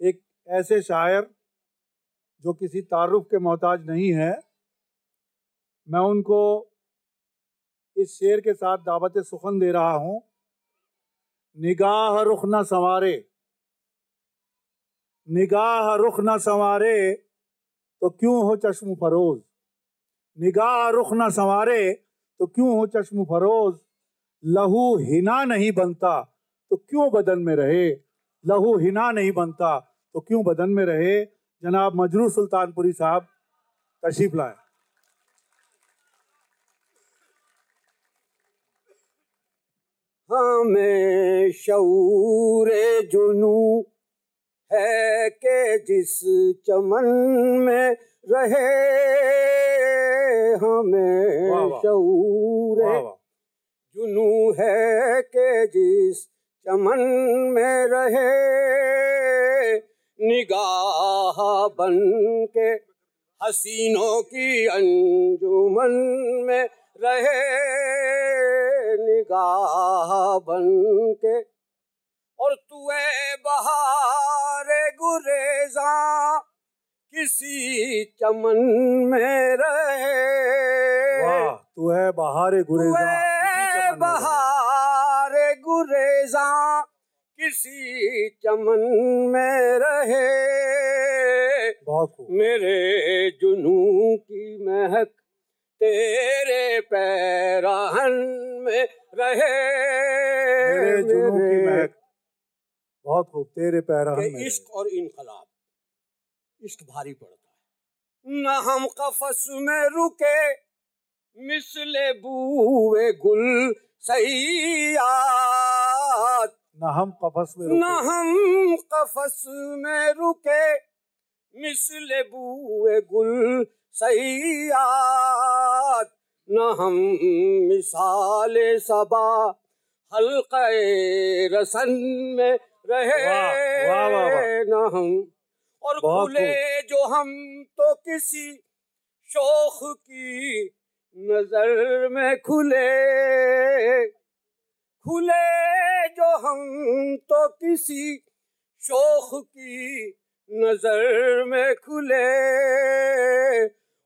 एक ऐसे शायर जो किसी तारुफ के मोहताज नहीं है, मैं उनको इस शेर के साथ दावत सुखन दे रहा हूँ। निगाह रुख न संवारे। निगाह रुख न संवारे तो क्यों हो चश्म फरोज? निगाह रुख न संवारे तो क्यों हो चश्म फरोज? लहू हिना नहीं बनता तो क्यों बदन में रहे? लहू हिना नहीं बनता तो क्यों बदन में रहे? जनाब मजरू सुल्तानपुरी साहब तशीफ लाए। हमें शूर जुनू है के जिस चमन में रहे? हमें शूर जुनू है के जिस चमन में रहे? निगाह बन के हसीनों की अंजुमन में रहे। निगाह बन के और तू बहार गुरेजा किसी चमन में रहे। तू है बहार गुरेजा बहार गुरेजा किसी चमन में रहे। मेरे जुनू की महक तेरे पैराहन में रहे। मेरे जुनू की महक। बहुत खूब तेरे पैराहन में इश्क और इनकलाब इश्क भारी पड़ता है। न हम कफस में रुके मिसले बुए गुल सैयाद न हम कफस में न हम कफस में रुके। मिसले बुए गुल सैयाद। न हम मिसाल सबा। हल्के रसन में रहे। वाह, वाह, वाह। न हम। और खुले जो हम तो किसी शोख की नज़र में खुले। खुले हम तो किसी शोख की नज़र में खुले।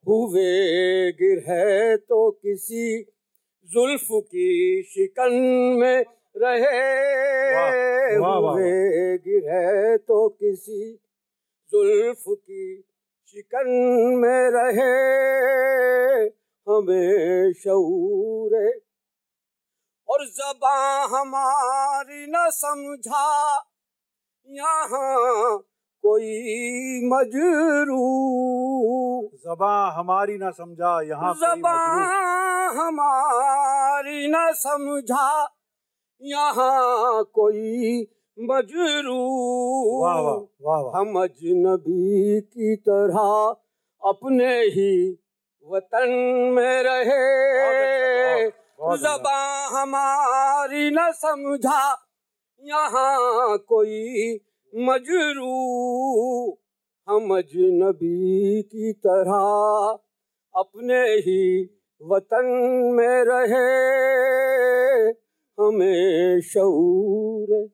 हुए गिर है तो किसी जुल्फ की शिकन में रहे। हुए गिर है तो किसी जुल्फ की शिकन में रहे। हमें शूर और जबा हमारी न समझा यहाँ कोई मजरू। जबा हमारी ना समझा यहाँ जबा हमारी न समझा यहाँ कोई मजरू। वाह वाह वाह वाह। हम अजनबी की तरह अपने ही वतन में रहे। जबा हमारी न समझा यहाँ कोई मजरू हम अजनबी की तरह अपने ही वतन में रहे हमें शऊर